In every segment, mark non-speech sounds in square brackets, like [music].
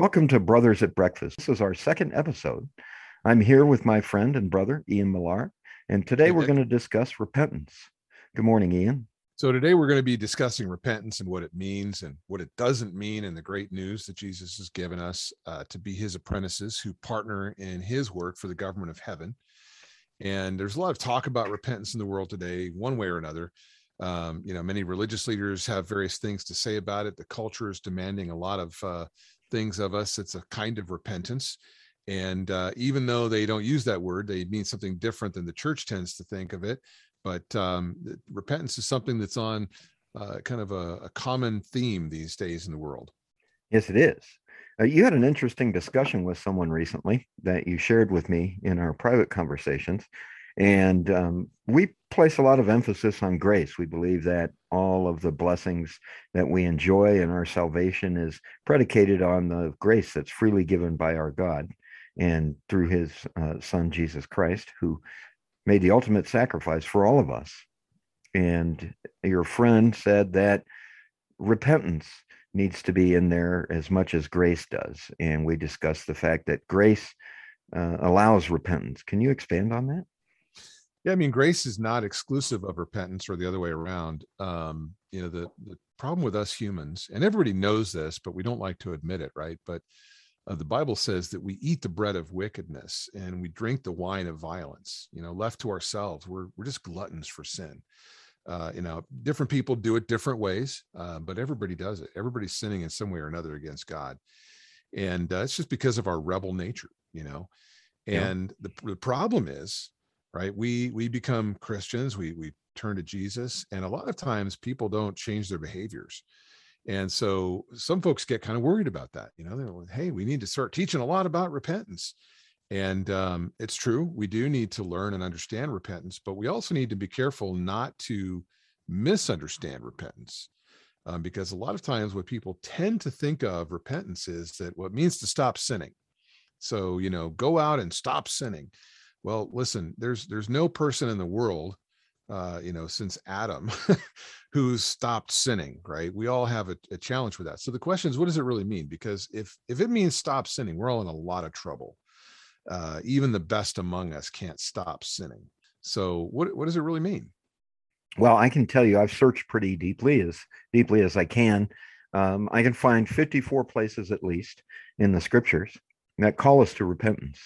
Welcome to Brothers at Breakfast. This is our second episode. I'm here with my friend and brother, Ian Millar, and today we're going to discuss repentance. Good morning, Ian. So today we're going to be discussing repentance and what it means and what it doesn't mean, and the great news that Jesus has given us uh, to be His apprentices who partner in His work for the government of heaven. And there's a lot of talk about repentance in the world today, one way or another. Um, you know, many religious leaders have various things to say about it. The culture is demanding a lot of uh, things of us. It's a kind of repentance. And uh, even though they don't use that word, they mean something different than the church tends to think of it but um, repentance is something that's on uh, kind of a, a common theme these days in the world. Yes, it is. Uh, you had an interesting discussion with someone recently that you shared with me in our private conversations. And um, we place a lot of emphasis on grace. We believe that all of the blessings that we enjoy in our salvation is predicated on the grace that's freely given by our God and through his uh, son, Jesus Christ, who made the ultimate sacrifice for all of us. And your friend said that repentance needs to be in there as much as grace does. And we discussed the fact that grace uh, allows repentance. Can you expand on that? Yeah, I mean, grace is not exclusive of repentance or the other way around. Um, you know, the, the problem with us humans, and everybody knows this, but we don't like to admit it, right? But uh, the Bible says that we eat the bread of wickedness and we drink the wine of violence. You know, left to ourselves, we're we're just gluttons for sin. Uh, you know, different people do it different ways, uh, but everybody does it. Everybody's sinning in some way or another against God, and uh, it's just because of our rebel nature. You know, Yeah. and the, the problem is, right? We we become Christians. We we turn to Jesus, and a lot of times people don't change their behaviors. And so some folks get kind of worried about that. You know, they're like, hey, we need to start teaching a lot about repentance. And um, it's true, we do need to learn and understand repentance, but we also need to be careful not to misunderstand repentance. Um, because a lot of times what people tend to think of repentance is that what it means to stop sinning. So, you know, go out and stop sinning. Well, listen, there's there's no person in the world uh, you know, since Adam, [laughs] who's stopped sinning, right? We all have a, a challenge with that. So the question is, what does it really mean? Because if if it means stop sinning, we're all in a lot of trouble. Uh, even the best among us can't stop sinning. So what what does it really mean? Well, I can tell you, I've searched pretty deeply, as deeply as I can. Um, I can find 54 places at least in the scriptures that call us to repentance.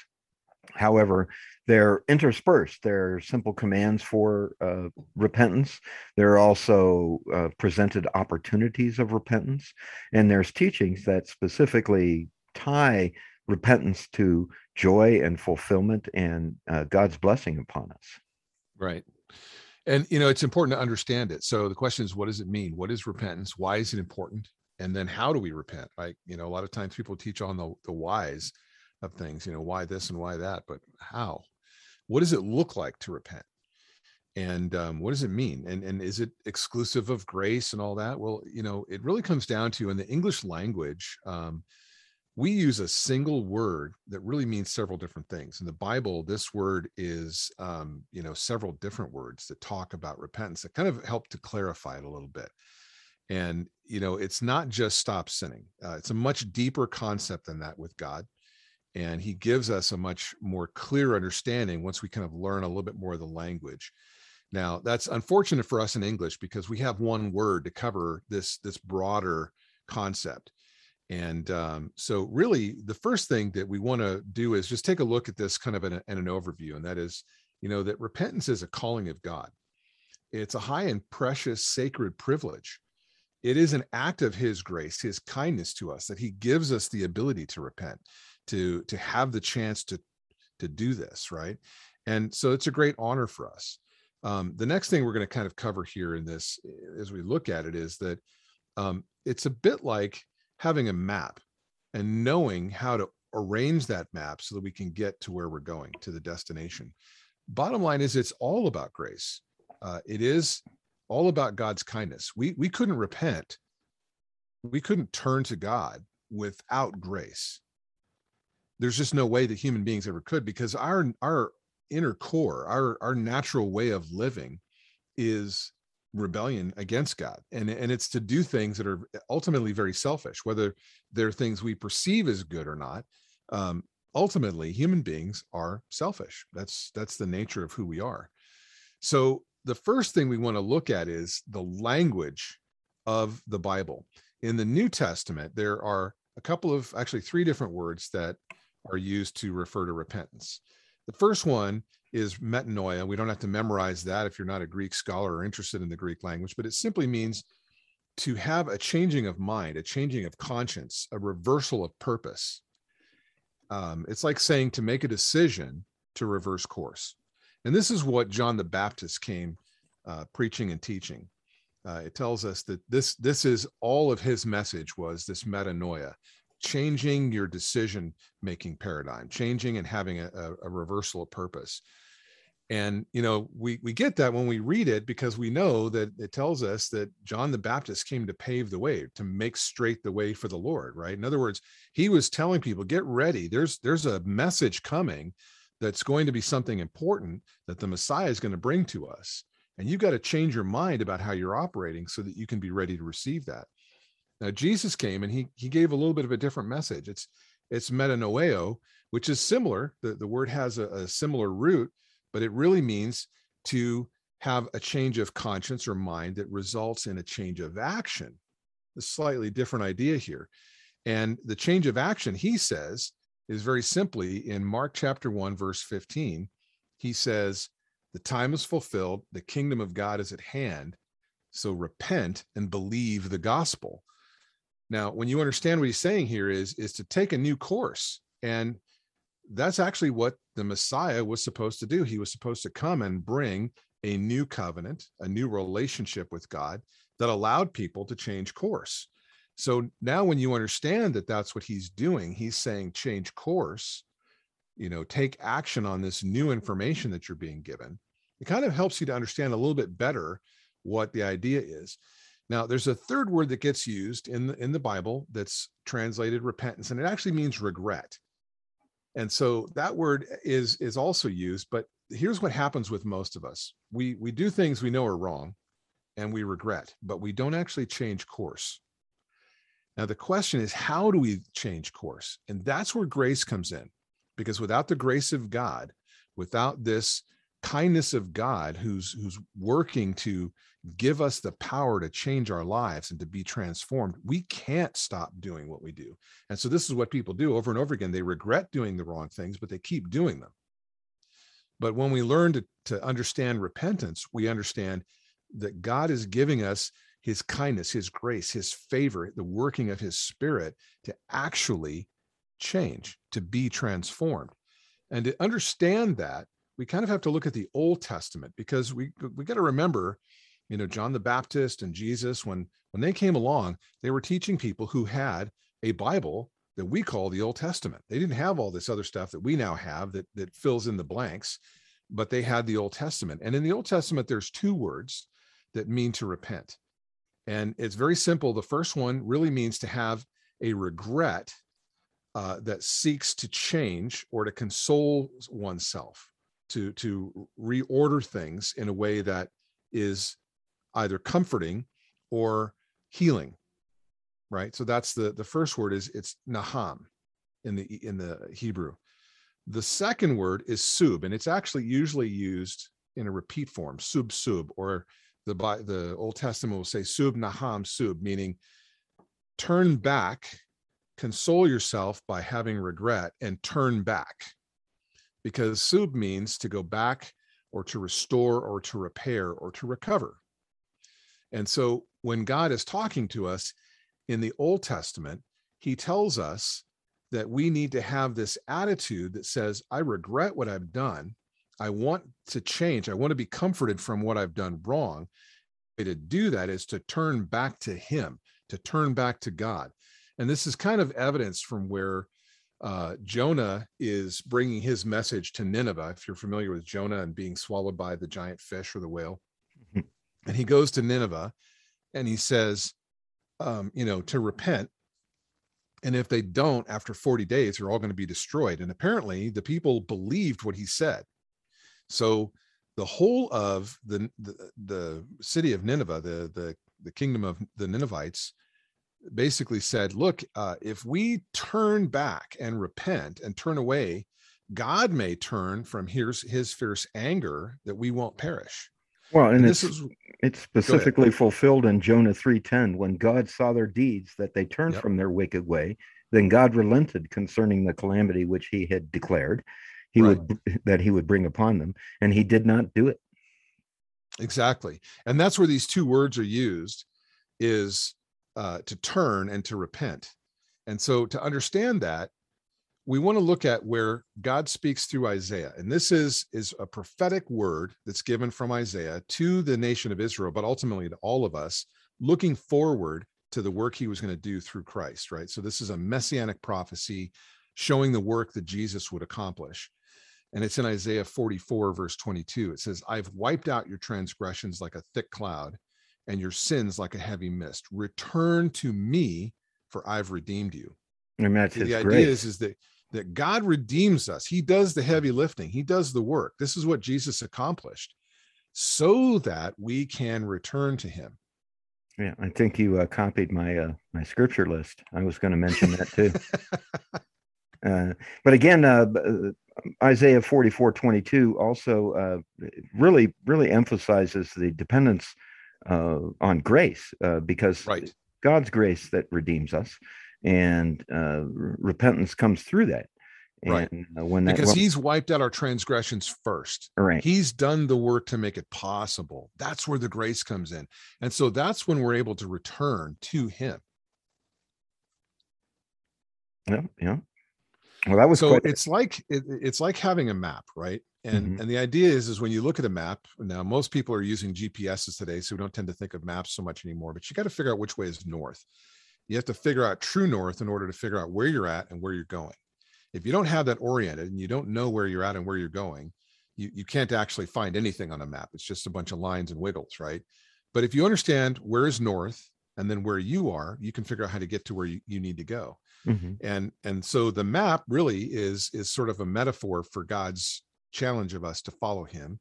However, they're interspersed. They're simple commands for uh, repentance. There are also uh, presented opportunities of repentance. And there's teachings that specifically tie repentance to joy and fulfillment and uh, God's blessing upon us. Right. And you know, it's important to understand it. So the question is, what does it mean? What is repentance? Why is it important? And then how do we repent? Like, you know, a lot of times people teach on the the whys of things, you know, why this and why that, but how? What does it look like to repent? And um, what does it mean? And and is it exclusive of grace and all that? Well, you know, it really comes down to in the English language, um, we use a single word that really means several different things. In the Bible, this word is, um, you know, several different words that talk about repentance that kind of help to clarify it a little bit. And, you know, it's not just stop sinning, uh, it's a much deeper concept than that with God. And he gives us a much more clear understanding once we kind of learn a little bit more of the language. Now, that's unfortunate for us in English because we have one word to cover this this broader concept. And um, so, really, the first thing that we want to do is just take a look at this kind of in, a, in an overview, and that is, you know, that repentance is a calling of God. It's a high and precious sacred privilege. It is an act of His grace, His kindness to us, that He gives us the ability to repent, to to have the chance to to do this, right? And so, it's a great honor for us. Um, the next thing we're going to kind of cover here in this, as we look at it, is that um, it's a bit like having a map and knowing how to arrange that map so that we can get to where we're going to the destination. Bottom line is, it's all about grace. Uh, it is all about God's kindness. We we couldn't repent. We couldn't turn to God without grace. There's just no way that human beings ever could because our our inner core, our our natural way of living is rebellion against God. And, and it's to do things that are ultimately very selfish, whether they're things we perceive as good or not. Um, ultimately, human beings are selfish. That's that's the nature of who we are. So the first thing we want to look at is the language of the Bible. In the New Testament, there are a couple of actually three different words that are used to refer to repentance. The first one is metanoia. We don't have to memorize that if you're not a Greek scholar or interested in the Greek language, but it simply means to have a changing of mind, a changing of conscience, a reversal of purpose. Um, it's like saying to make a decision to reverse course. And this is what John the Baptist came uh, preaching and teaching. Uh, it tells us that this this is all of his message was this metanoia, changing your decision making paradigm, changing and having a, a, reversal of purpose. And you know, we we get that when we read it because we know that it tells us that John the Baptist came to pave the way, to make straight the way for the Lord, right? In other words, he was telling people, get ready. There's there's a message coming that's going to be something important that the Messiah is going to bring to us. And you've got to change your mind about how you're operating so that you can be ready to receive that. Now Jesus came and he he gave a little bit of a different message. It's it's metanoeo, which is similar. The, the word has a, a similar root, but it really means to have a change of conscience or mind that results in a change of action. A slightly different idea here. And the change of action, he says, is very simply in Mark chapter 1, verse 15. He says, The time is fulfilled, the kingdom of God is at hand. So repent and believe the gospel. Now, when you understand what he's saying here is, is to take a new course. And that's actually what the Messiah was supposed to do. He was supposed to come and bring a new covenant, a new relationship with God that allowed people to change course. So now, when you understand that that's what he's doing, he's saying change course, you know, take action on this new information that you're being given. It kind of helps you to understand a little bit better what the idea is. Now, there's a third word that gets used in the, in the Bible that's translated repentance, and it actually means regret. And so that word is is also used, but here's what happens with most of us. We we do things we know are wrong and we regret, but we don't actually change course. Now the question is how do we change course? And that's where grace comes in. Because without the grace of God, without this kindness of God who's who's working to give us the power to change our lives and to be transformed, we can't stop doing what we do. And so this is what people do over and over again. They regret doing the wrong things, but they keep doing them. But when we learn to, to understand repentance, we understand that God is giving us his kindness, his grace, his favor, the working of his spirit to actually change, to be transformed. And to understand that, we kind of have to look at the Old Testament because we we got to remember you know john the baptist and jesus when when they came along they were teaching people who had a bible that we call the old testament. They didn't have all this other stuff that we now have that that fills in the blanks but they had the old testament. And in the old testament there's two words that mean to repent. And it's very simple. The first one really means to have a regret uh, that seeks to change or to console oneself to to reorder things in a way that is either comforting or healing right? So that's the the first word is it's naham in the in the hebrew. The second word is sub and it's actually usually used in a repeat form sub sub or the by the old testament will say sub naham sub meaning turn back console yourself by having regret and turn back because sub means to go back or to restore or to repair or to recover and so when God is talking to us in the Old Testament, he tells us that we need to have this attitude that says, I regret what I've done. I want to change. I want to be comforted from what I've done wrong. To do that is to turn back to Him, to turn back to God. And this is kind of evidence from where uh, Jonah is bringing his message to Nineveh. If you're familiar with Jonah and being swallowed by the giant fish or the whale, and he goes to Nineveh and he says, um, you know, to repent. And if they don't, after 40 days, they're all going to be destroyed. And apparently the people believed what he said. So the whole of the, the the city of Nineveh, the the the kingdom of the Ninevites, basically said, "Look, uh, if we turn back and repent and turn away, God may turn from his his fierce anger that we won't perish." Well, and, and this is it's specifically fulfilled in Jonah 3:10 when God saw their deeds that they turned yep. from their wicked way, then God relented concerning the calamity which he had declared he right. would that he would bring upon them and he did not do it. Exactly. And that's where these two words are used is uh, to turn and to repent. And so to understand that, we want to look at where God speaks through Isaiah. And this is, is a prophetic word that's given from Isaiah to the nation of Israel, but ultimately to all of us, looking forward to the work he was going to do through Christ, right? So this is a messianic prophecy showing the work that Jesus would accomplish. And it's in Isaiah 44, verse 22. It says, I've wiped out your transgressions like a thick cloud and your sins like a heavy mist. Return to me, for I've redeemed you. And that's the idea grace. is, is that that God redeems us. He does the heavy lifting. He does the work. This is what Jesus accomplished so that we can return to him. Yeah, I think you uh, copied my uh, my scripture list. I was going to mention that too. [laughs] uh, but again, uh, uh, Isaiah 44, 22 also uh, really, really emphasizes the dependence on grace uh, because right. God's grace that redeems us and uh, repentance comes through that. Right. And, uh, when that, because well, he's wiped out our transgressions first. Right. He's done the work to make it possible. That's where the grace comes in. And so that's when we're able to return to him. Yeah. Yeah. Well, that was so quite... it's like it, it's like having a map, right? And mm-hmm. and the idea is is when you look at a map now, most people are using GPSs today, so we don't tend to think of maps so much anymore. But you got to figure out which way is north you have to figure out true north in order to figure out where you're at and where you're going. If you don't have that oriented and you don't know where you're at and where you're going, you, you can't actually find anything on a map. It's just a bunch of lines and wiggles, right? But if you understand where is north and then where you are, you can figure out how to get to where you, you need to go. Mm-hmm. And and so the map really is is sort of a metaphor for God's challenge of us to follow him.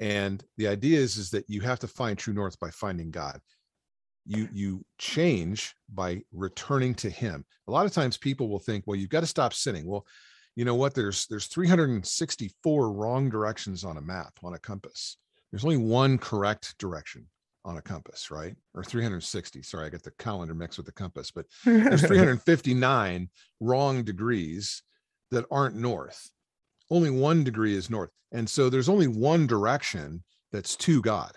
And the idea is, is that you have to find true north by finding God. You you change by returning to him. A lot of times people will think well you've got to stop sinning. Well you know what? There's there's 364 wrong directions on a map on a compass. There's only one correct direction on a compass right? Or 360 sorry i got the calendar mixed with the compass but there's [laughs] 359 wrong degrees that aren't north only one degree is north and so there's only one direction that's to god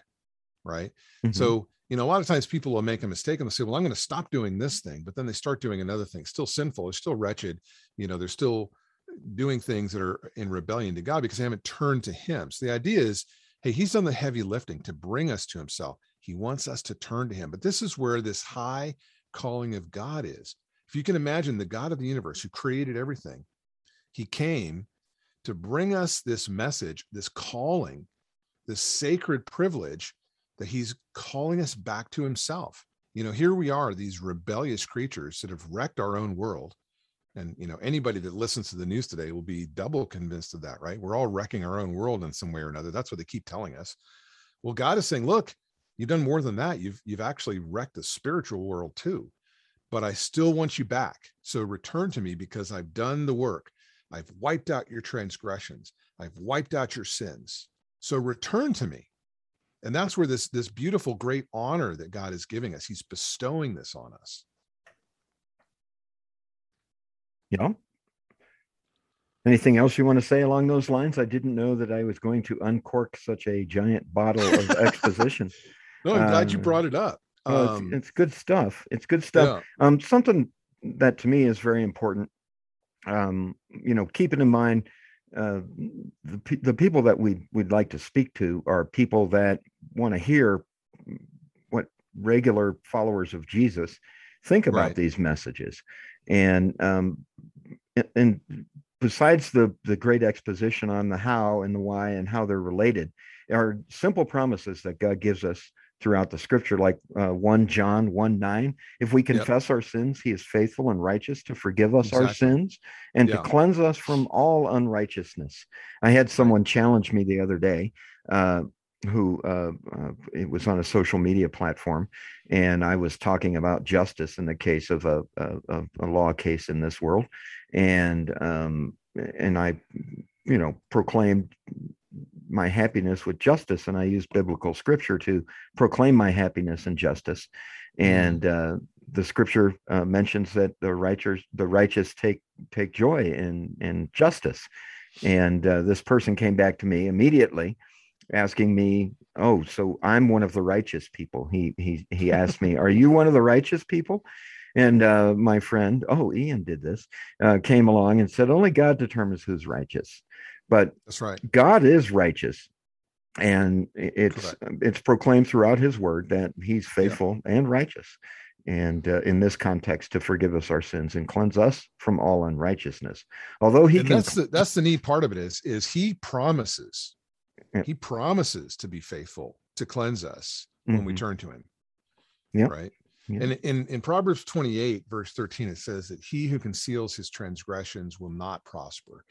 right mm-hmm. so you know, a lot of times people will make a mistake and they'll say, well, I'm going to stop doing this thing, but then they start doing another thing, still sinful, they're still wretched, you know, they're still doing things that are in rebellion to God because they haven't turned to Him. So the idea is, hey, He's done the heavy lifting to bring us to Himself. He wants us to turn to Him. But this is where this high calling of God is. If you can imagine the God of the universe who created everything, He came to bring us this message, this calling, this sacred privilege that he's calling us back to himself. You know, here we are, these rebellious creatures that have wrecked our own world. And, you know, anybody that listens to the news today will be double convinced of that, right? We're all wrecking our own world in some way or another. That's what they keep telling us. Well, God is saying, look, you've done more than that. You've, you've actually wrecked the spiritual world too. But I still want you back. So return to me because I've done the work. I've wiped out your transgressions. I've wiped out your sins. So return to me. And that's where this this beautiful great honor that god is giving us he's bestowing this on us. Yeah. Anything else you want to say along those lines? I didn't know that i was going to uncork such a giant bottle of [laughs] exposition. No i'm glad you um, brought it up. well, um, it's, it's, good stuff. It's good stuff. yeah. um something that to me is very important um you know keeping in mind uh, the, the people that we we'd like to speak to are people that want to hear what regular followers of Jesus think about right. these messages, and um, and besides the the great exposition on the how and the why and how they're related, are simple promises that God gives us throughout the scripture, like uh, 1 John 1 9. If we confess yep. our sins, he is faithful and righteous to forgive us exactly. our sins and yeah. to cleanse us from all unrighteousness. I had someone challenge me the other day. Uh, who uh, uh, it was on a social media platform, and I was talking about justice in the case of a, a, a law case in this world, and um, and I, you know, proclaimed my happiness with justice, and I use biblical scripture to proclaim my happiness and justice, mm-hmm. and uh, the scripture uh, mentions that the righteous the righteous take take joy in in justice, and uh, this person came back to me immediately asking me, "Oh, so I'm one of the righteous people." He he he asked me, "Are you one of the righteous people?" And uh, my friend, oh, Ian did this, uh, came along and said, "Only God determines who's righteous." But that's right. God is righteous, and it's Correct. it's proclaimed throughout His Word that He's faithful yeah. and righteous. And uh, in this context, to forgive us our sins and cleanse us from all unrighteousness. Although He and can, that's the that's the neat part of it is is He promises yeah. he promises to be faithful to cleanse us mm-hmm. when we mm-hmm. turn to him yeah right yeah. and in, in proverbs 28 verse 13 it says that he who conceals his transgressions will not prosper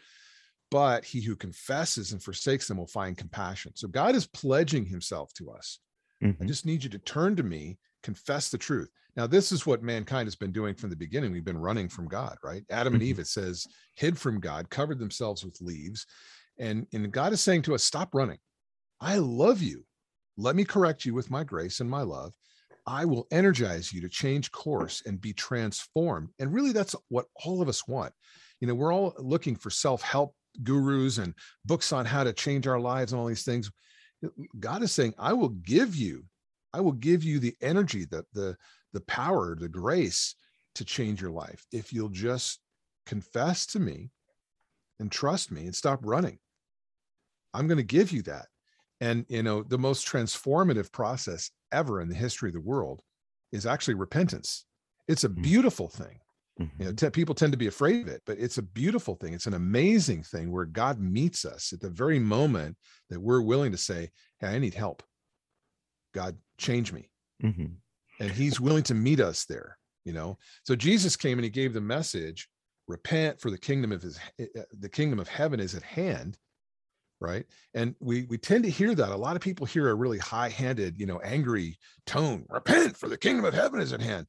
but he who confesses and forsakes them will find compassion so god is pledging himself to us mm-hmm. i just need you to turn to me confess the truth now this is what mankind has been doing from the beginning we've been running from god right adam mm-hmm. and eve it says hid from god covered themselves with leaves and, and God is saying to us, stop running. I love you. Let me correct you with my grace and my love. I will energize you to change course and be transformed. And really, that's what all of us want. You know, we're all looking for self help gurus and books on how to change our lives and all these things. God is saying, I will give you, I will give you the energy, the, the, the power, the grace to change your life if you'll just confess to me and trust me and stop running. I'm going to give you that. And, you know, the most transformative process ever in the history of the world is actually repentance. It's a mm-hmm. beautiful thing. Mm-hmm. You know, t- people tend to be afraid of it, but it's a beautiful thing. It's an amazing thing where God meets us at the very moment that we're willing to say, Hey, I need help. God, change me. Mm-hmm. And he's willing to meet us there, you know? So Jesus came and he gave the message, repent for the kingdom of his, eh, eh, the kingdom of heaven is at hand right and we we tend to hear that a lot of people hear a really high-handed you know angry tone repent for the kingdom of heaven is at hand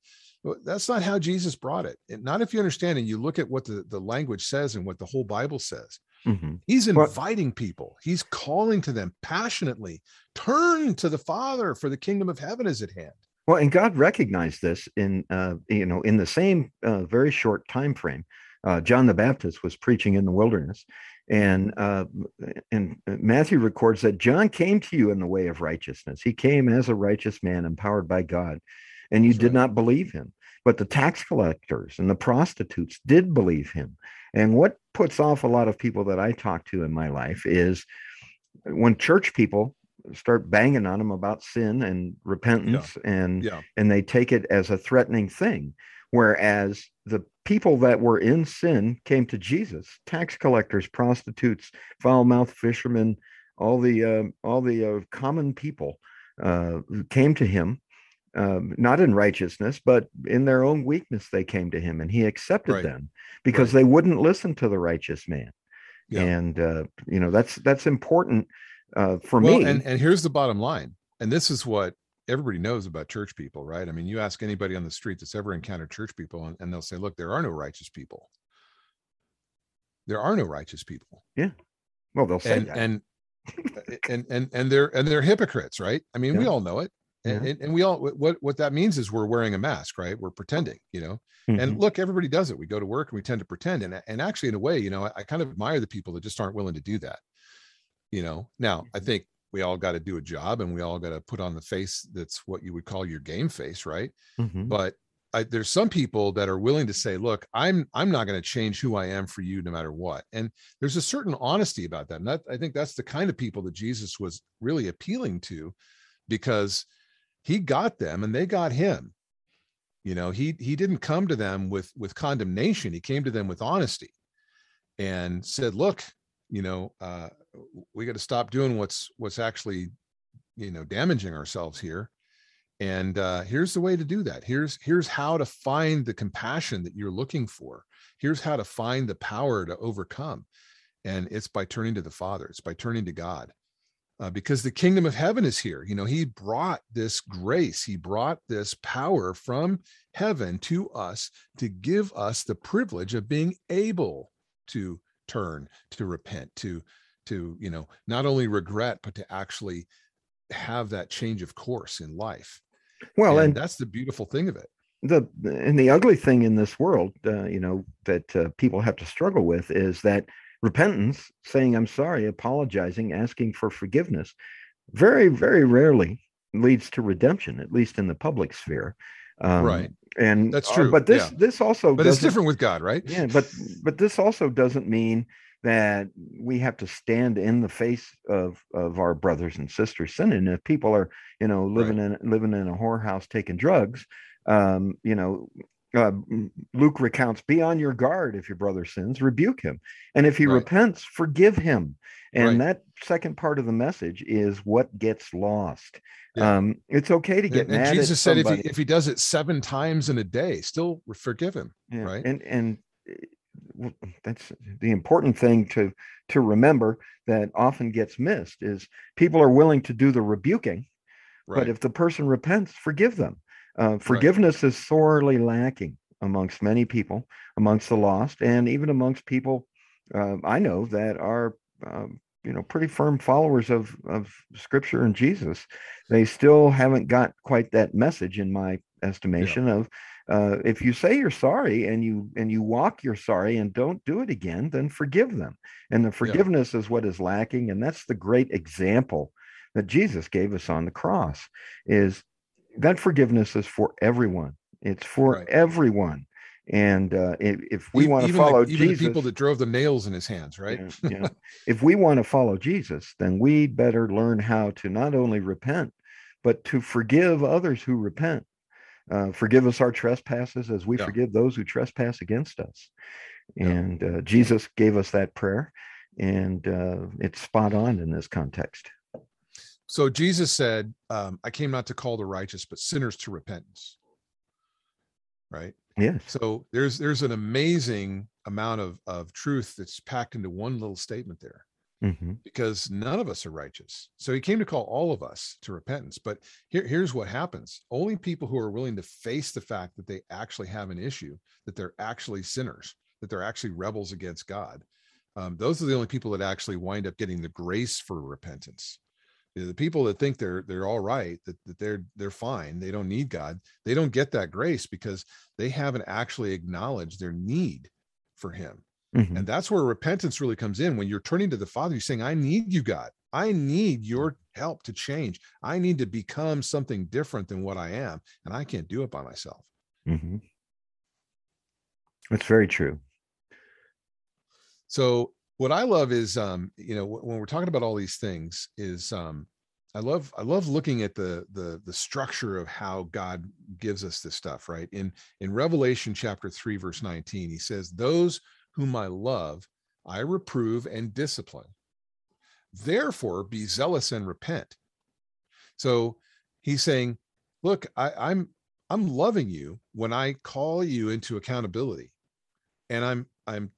that's not how jesus brought it and not if you understand and you look at what the, the language says and what the whole bible says mm-hmm. he's inviting well, people he's calling to them passionately turn to the father for the kingdom of heaven is at hand well and god recognized this in uh, you know in the same uh, very short time frame uh, John the Baptist was preaching in the wilderness, and uh, and Matthew records that John came to you in the way of righteousness. He came as a righteous man, empowered by God, and you That's did right. not believe him. But the tax collectors and the prostitutes did believe him. And what puts off a lot of people that I talk to in my life is when church people start banging on them about sin and repentance yeah. and yeah. and they take it as a threatening thing whereas the people that were in sin came to Jesus tax collectors prostitutes foul-mouthed fishermen all the uh, all the uh, common people uh, came to him um, not in righteousness but in their own weakness they came to him and he accepted right. them because right. they wouldn't listen to the righteous man yeah. and uh, you know that's that's important uh, for well, me and, and here's the bottom line and this is what everybody knows about church people, right? I mean, you ask anybody on the street that's ever encountered church people, and, and they'll say, "Look, there are no righteous people. There are no righteous people." Yeah. Well, they'll say and, that. And [laughs] and and and they're and they're hypocrites, right? I mean, yeah. we all know it. And, yeah. and, and, we all what what that means is we're wearing a mask right we're pretending you know mm-hmm. and look everybody does it we go to work and we tend to pretend and and actually in a way you know I, I kind of admire the people that just aren't willing to do that you know now i mm-hmm. think we all got to do a job and we all got to put on the face that's what you would call your game face right mm-hmm. but I, there's some people that are willing to say look i'm i'm not going to change who i am for you no matter what and there's a certain honesty about that and that, i think that's the kind of people that jesus was really appealing to because he got them and they got him. You know he he didn't come to them with with condemnation. He came to them with honesty and said look you know uh, we got to stop doing what's what's actually you know damaging ourselves here. And uh, here's the way to do that. Here's here's how to find the compassion that you're looking for. Here's how to find the power to overcome. And it's by turning to the father. It's by turning to god uh, because the kingdom of heaven is here you know he brought this grace he brought this power from heaven to us to give us the privilege of being able to turn to repent to to you know not only regret but to actually have that change of course in life. Well and, and that's the beautiful thing of it. the and the ugly thing in this world uh, you know that uh, people have to struggle with is that repentance saying i'm sorry apologizing asking for forgiveness very very rarely leads to redemption at least in the public sphere. Um, right. and that's uh, true. but this yeah. this also but it's different with god right? Yeah but but this also doesn't mean that we have to stand in the face of of our brothers and sisters sinning. If people are you know living right. in living in a whorehouse taking drugs um you know uh, Luke recounts, be on your guard if your brother sins, rebuke him. And if he right. repents, forgive him. And right. that second part of the message is what gets lost. Yeah. Um, it's okay to get and, mad. And Jesus said if he, if he does it seven times in a day, still forgive him. Yeah. Right. And, and that's the important thing to to remember that often gets missed is people are willing to do the rebuking right. but if the person repents forgive them uh, forgiveness right. is sorely lacking amongst many people amongst the lost and even amongst people uh, i know that are um, you know pretty firm followers of of scripture and jesus they still haven't got quite that message in my estimation yeah. of uh, if you say you're sorry and you and you walk you're sorry and don't do it again then forgive them and the forgiveness yeah. is what is lacking and that's the great example that jesus gave us on the cross is that forgiveness is for everyone it's for right. everyone and uh, if, if, we want to follow the, Jesus, people that drove the nails in his hands, right? yeah, yeah. if we want to follow Jesus, then we better learn how to not only repent, but to forgive others who repent uh, forgive us our trespasses as we yeah. forgive those who trespass against us. And uh, Jesus gave us that prayer, and uh, it's spot on in this context. So Jesus said, um, I came not to call the righteous, but sinners to repentance. Right? yeah So there's there's an amazing amount of, of truth that's packed into one little statement there mm-hmm. because none of us are righteous. So he came to call all of us to repentance. But here, here's what happens only people who are willing to face the fact that they actually have an issue, that they're actually sinners, that they're actually rebels against God. Um, those are the only people that actually wind up getting the grace for repentance. The people that think they're they're all right, that, that they're they're fine, they don't need God, they don't get that grace because they haven't actually acknowledged their need for Him. Mm-hmm. And that's where repentance really comes in. When you're turning to the Father, you're saying, I need you, God. I need your help to change. I need to become something different than what I am. And I can't do it by myself. Mm-hmm. That's very true. So what I love is um, you know, when we're talking about all these things, is um I love I love looking at the the the structure of how God gives us this stuff, right? In in Revelation chapter 3 verse 19, he says, "Those whom I love, I reprove and discipline. Therefore, be zealous and repent. So he's saying, look, I, I'm I'm loving you when I call you into accountability, and I'm I'm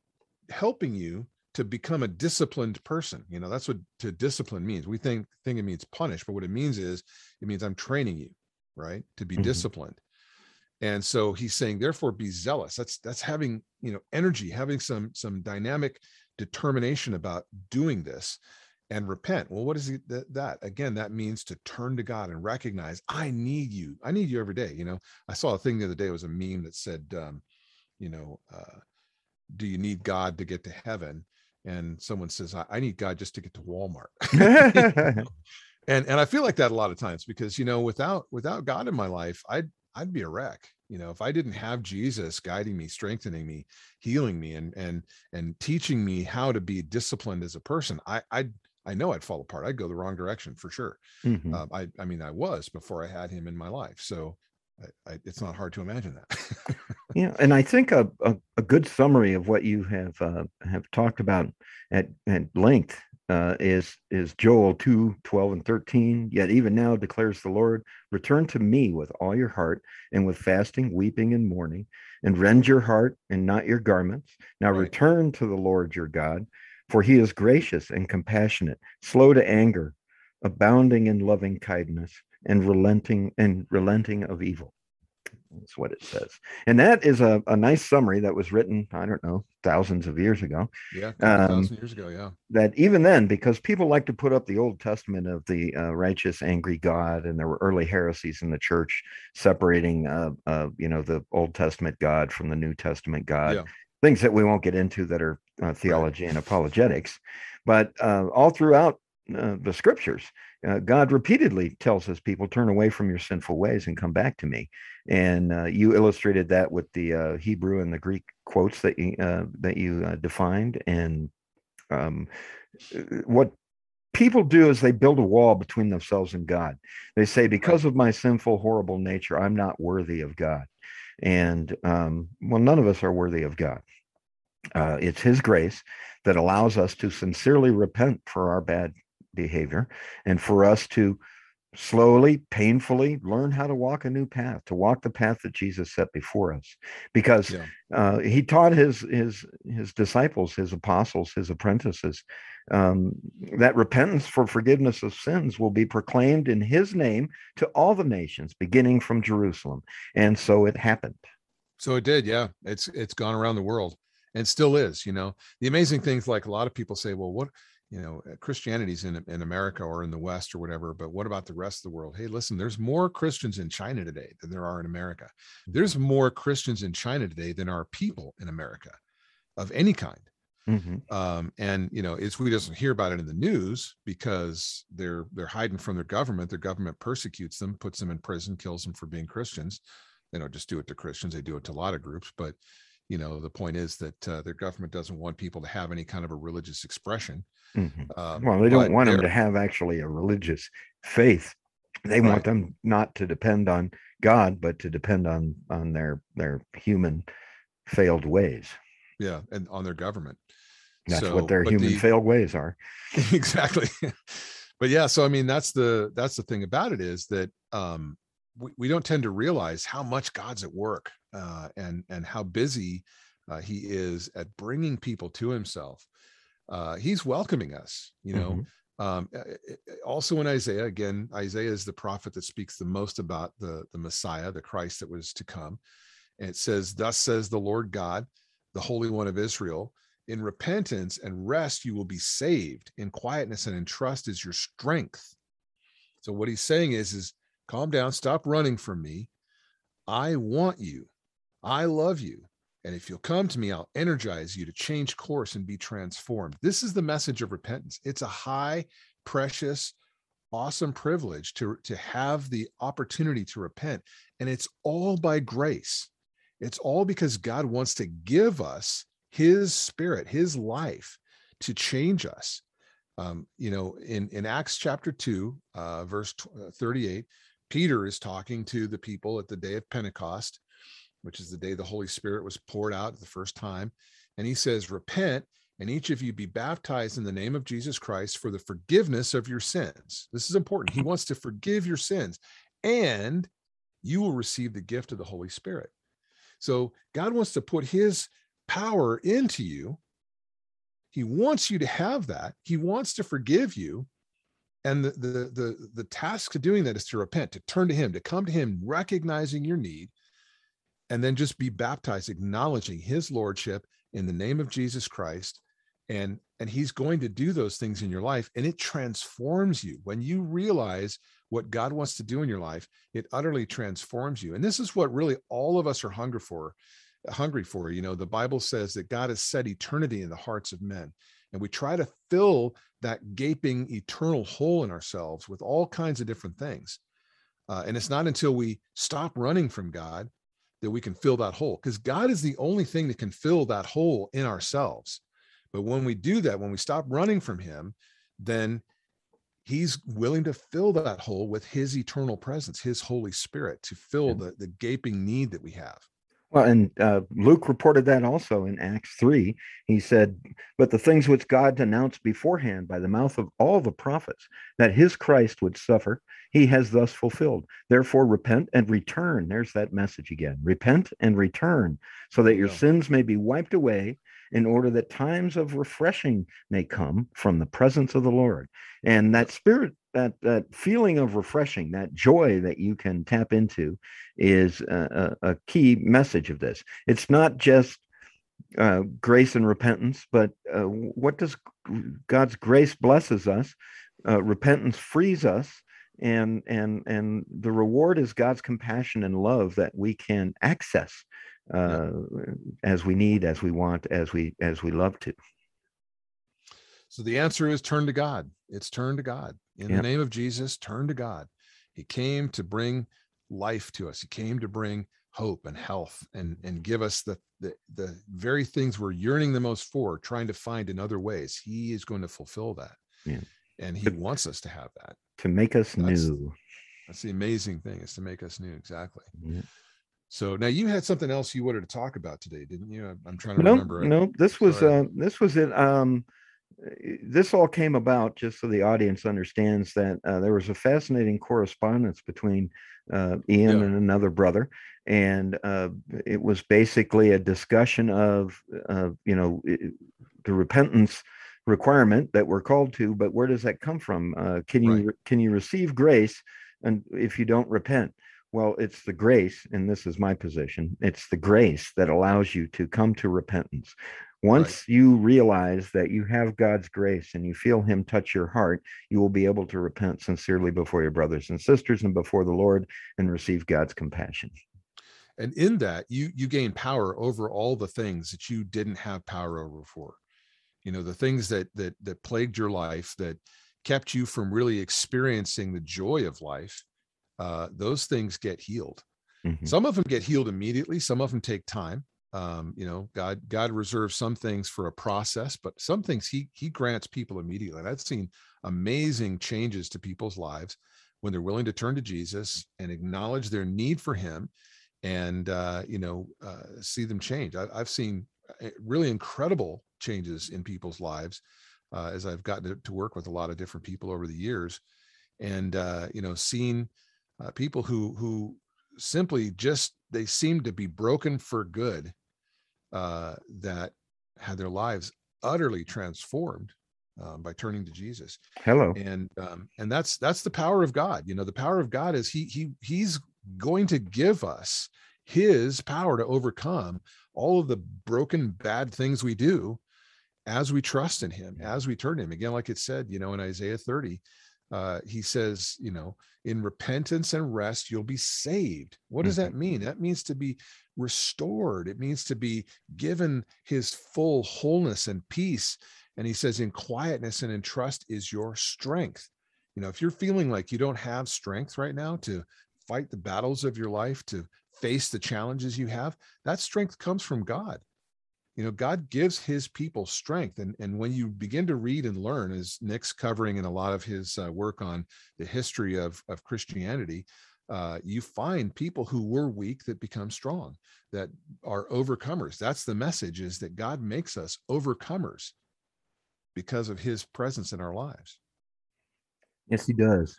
helping you to become a disciplined person. You know, that's what to discipline means. We think think it means punish, but what it means is it means I'm training you, right, to be mm-hmm. disciplined and so he's saying therefore be zealous that's that's having you know energy having some some dynamic determination about doing this and repent well what is it that, that again that means to turn to god and recognize i need you i need you every day you know i saw a thing the other day it was a meme that said um, you know uh, do you need god to get to heaven and someone says i, I need god just to get to walmart [laughs] [laughs] and and i feel like that a lot of times because you know without without god in my life I'd I'd be a wreck. You know, if I didn't have Jesus guiding me, strengthening me, healing me, and and and teaching me how to be disciplined as a person, I I I know I'd fall apart. I'd go the wrong direction for sure. Mm-hmm. Um, I I mean, I was before I had him in my life, so I, I, it's not hard to imagine that. [laughs] yeah, and I think a, a, a good summary of what you have uh, have talked about at at length uh, is is Joel 2, 12 and 13. Yet even now declares the Lord, return to me with all your heart and with fasting, weeping, and mourning, and rend your heart and not your garments. Now right. return to the Lord your God, for he is gracious and compassionate, slow to anger, abounding in loving kindness, and relenting and relenting of evil. That's what it says. And that is a, a nice summary that was written, I don't know, thousands of years ago. Yeah, um, years ago, yeah. That even then, because people like to put up the Old Testament of the uh, righteous, angry God, and there were early heresies in the church separating, uh, uh, you know, the Old Testament God from the New Testament God. Yeah. Things that we won't get into that are uh, theology right. and apologetics. But uh, all throughout uh, the scriptures, uh, God repeatedly tells his people, turn away from your sinful ways and come back to me. And uh, you illustrated that with the uh, Hebrew and the Greek quotes that you, uh, that you uh, defined. And um, what people do is they build a wall between themselves and God. They say, because of my sinful, horrible nature, I'm not worthy of God. And um, well, none of us are worthy of God. Uh, it's His grace that allows us to sincerely repent for our bad behavior and for us to slowly painfully learn how to walk a new path to walk the path that jesus set before us. Because yeah. uh, he taught his his his disciples his apostles his apprentices um, that repentance for forgiveness of sins will be proclaimed in his name to all the nations beginning from jerusalem. And so it happened. So it did yeah. It's it's gone around the world and still is you know. The amazing things like a lot of people say well what you know uh, christianity's in in america or in the west or whatever but what about the rest of the world? Hey listen there's more christians in china today than there are in america. There's mm-hmm. more christians in china today than are people in america of any kind. Mm-hmm. um, and you know it's we doesn't hear about it in the news because they're they're hiding from their government. Their government persecutes them puts them in prison kills them for being christians. They don't just do it to christians they do it to a lot of groups but you know the point is that uh, their government doesn't want people to have any kind of a religious expression mm-hmm. um, well they don't want them to have actually a religious faith. They right. want them not to depend on god but to depend on on their their human failed ways. Yeah and on their government. That's so, what their human the, failed ways are. [laughs] Exactly. But yeah so i mean that's the that's the thing about it is that um we, we don't tend to realize how much god's at work uh, and and how busy uh, he is at bringing people to himself. Uh, he's welcoming us, you know. Mm-hmm. Um, also in Isaiah, again, Isaiah is the prophet that speaks the most about the the Messiah, the Christ that was to come. And it says, "Thus says the Lord God, the Holy One of Israel." In repentance and rest, you will be saved. In quietness and in trust is your strength. So what he's saying is, is calm down, stop running from me. I want you. I love you. And if you'll come to me, I'll energize you to change course and be transformed. This is the message of repentance. It's a high, precious, awesome privilege to, to have the opportunity to repent. And it's all by grace. It's all because God wants to give us his spirit, his life to change us. Um, you know, in, in Acts chapter 2, uh, verse uh, 38, Peter is talking to the people at the day of Pentecost which is the day the Holy Spirit was poured out the first time. And he says, Repent, and each of you be baptized in the name of Jesus Christ for the forgiveness of your sins. This is important. He wants to forgive your sins, and you will receive the gift of the Holy Spirit. So God wants to put his power into you. He wants you to have that. He wants to forgive you. And the, the, the, the task of doing that is to repent, to turn to him, to come to him, recognizing your need, and then just be baptized acknowledging his lordship in the name of jesus christ. And and he's going to do those things in your life and it transforms you. When you realize what god wants to do in your life it utterly transforms you. And this is what really all of us are hungry for hungry for. You know the bible says that god has set eternity in the hearts of men and we try to fill that gaping eternal hole in ourselves with all kinds of different things uh, and it's not until we stop running from god that we can fill that hole because God is the only thing that can fill that hole in ourselves. But when we do that, when we stop running from Him, then He's willing to fill that hole with His eternal presence, His Holy Spirit to fill the, the gaping need that we have. Well, and uh, Luke reported that also in Acts 3. He said, But the things which God announced beforehand by the mouth of all the prophets, that his Christ would suffer, he has thus fulfilled. Therefore, repent and return. There's that message again repent and return, so that your yeah. sins may be wiped away, in order that times of refreshing may come from the presence of the Lord. And that spirit that that feeling of refreshing, that joy that you can tap into, is a, a key message of this. It's not just uh, grace and repentance, but uh, what does God's grace blesses us? Uh, repentance frees us, and and and the reward is God's compassion and love that we can access uh, as we need, as we want, as we as we love to. So the answer is turn to God. It's turn to God. In the name of Jesus, turn to God. He came to bring life to us. He came to bring hope and health and and give us the, the the very things we're yearning the most for, trying to find in other ways. He is going to fulfill that. Yeah. And he wants us to have that. To make us that's, new. That's the amazing thing is to make us new. Exactly. Yeah. So now you had something else you wanted to talk about today, didn't you? I'm trying to no, remember. No, this was uh, this was it. Um, this all came about just so the audience understands that uh, there was a fascinating correspondence between uh, Ian yeah. and another brother, and uh, it was basically a discussion of you know the repentance requirement that we're called to, but where does that come from? Uh, can you right. can you receive grace and if you don't repent? Well, it's the grace, and this is my position. It's the grace that allows you to come to repentance. Once right. you realize that you have God's grace and you feel Him touch your heart, you will be able to repent sincerely before your brothers and sisters and before the Lord and receive God's compassion. And in that, you you gain power over all the things that you didn't have power over before. You know, the things that that that plagued your life that kept you from really experiencing the joy of life. Uh, those things get healed. Mm-hmm. Some of them get healed immediately. Some of them take time um, you know god god reserves some things for a process but some things he he grants people immediately and i've seen amazing changes to people's lives when they're willing to turn to jesus and acknowledge their need for him and uh, you know uh, see them change I, have seen uh, really incredible changes in people's lives uh, as i've gotten to, to, work with a lot of different people over the years and uh, you know seen uh, people who who simply just they seem to be broken for good uh, that had their lives utterly transformed um, by turning to Jesus. Hello. And um, and that's that's the power of God. You know, the power of God is he he he's going to give us his power to overcome all of the broken bad things we do as we trust in him, as we turn to him. Again, like it said, you know, in Isaiah 30, uh, he says, you know, in repentance and rest, you'll be saved. What does that mm-hmm. mean? That means to be restored. It means to be given his full wholeness and peace. And he says, in quietness and in trust is your strength. You know, if you're feeling like you don't have strength right now to fight the battles of your life, to face the challenges you have, that strength comes from God. You know, God gives his people strength. And, and when you begin to read and learn, as Nick's covering in a lot of his uh, work on the history of, of Christianity, uh, you find people who were weak that become strong, that are overcomers. That's the message is that God makes us overcomers because of his presence in our lives. Yes, he does.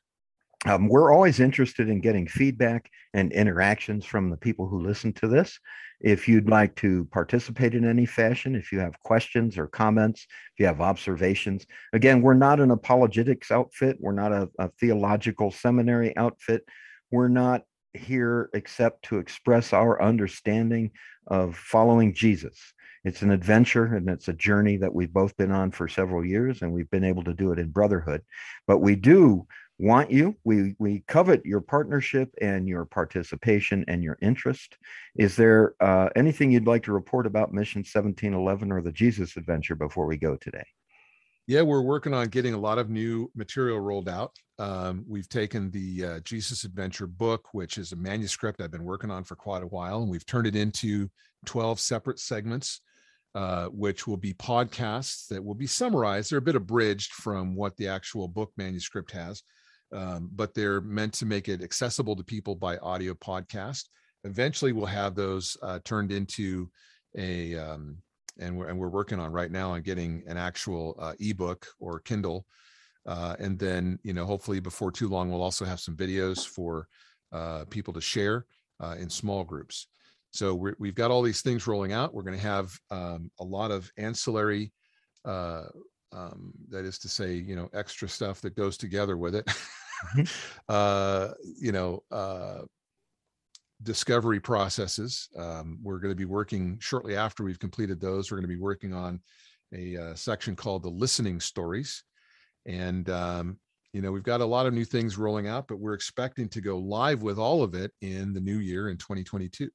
Um, we're always interested in getting feedback and interactions from the people who listen to this. If you'd like to participate in any fashion, if you have questions or comments, if you have observations, again, we're not an apologetics outfit, we're not a, a theological seminary outfit. We're not here except to express our understanding of following Jesus. It's an adventure and it's a journey that we've both been on for several years, and we've been able to do it in brotherhood. But we do want you. We we covet your partnership and your participation and your interest. Is there uh, anything you'd like to report about Mission 1711 or the Jesus Adventure before we go today? Yeah, we're working on getting a lot of new material rolled out. Um, we've taken the uh, Jesus Adventure book, which is a manuscript I've been working on for quite a while, and we've turned it into 12 separate segments, uh, which will be podcasts that will be summarized. They're a bit abridged from what the actual book manuscript has, um, but they're meant to make it accessible to people by audio podcast. eventually we'll have those uh, turned into a um, and we're and we're working on right now on getting an actual uh, ebook or Kindle, uh, and then you know hopefully before too long we'll also have some videos for uh, people to share uh, in small groups. So we're, we've got all these things rolling out. We're going to have um, a lot of ancillary, uh, um, that is to say, you know, extra stuff that goes together with it. Mhm. [laughs] uh, you know, uh, discovery processes. Um, we're going to be working shortly after we've completed those. We're going to be working on a uh, section called the listening stories. And, um, you know, we've got a lot of new things rolling out, but we're expecting to go live with all of it in the new year in 2022.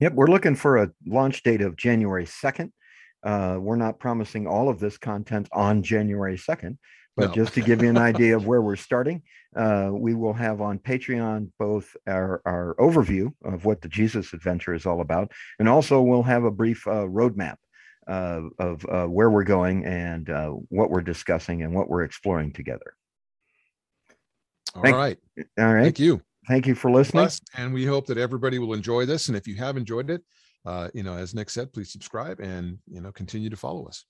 Yep, we're looking for a launch date of January 2nd. Uh, we're not promising all of this content on January 2nd, but No. just to give you an idea of [laughs] where we're starting, uh, we will have on Patreon both our, our overview of what the Jesus Adventure is all about, and also we'll have a brief uh, roadmap uh, of uh, where we're going and uh, what we're discussing and what we're exploring together. All Thank- right. All right. Thank you. Thank you for listening. and we hope that everybody will enjoy this. And if you have enjoyed it, uh, you know, as Nick said, please subscribe and you know continue to follow us.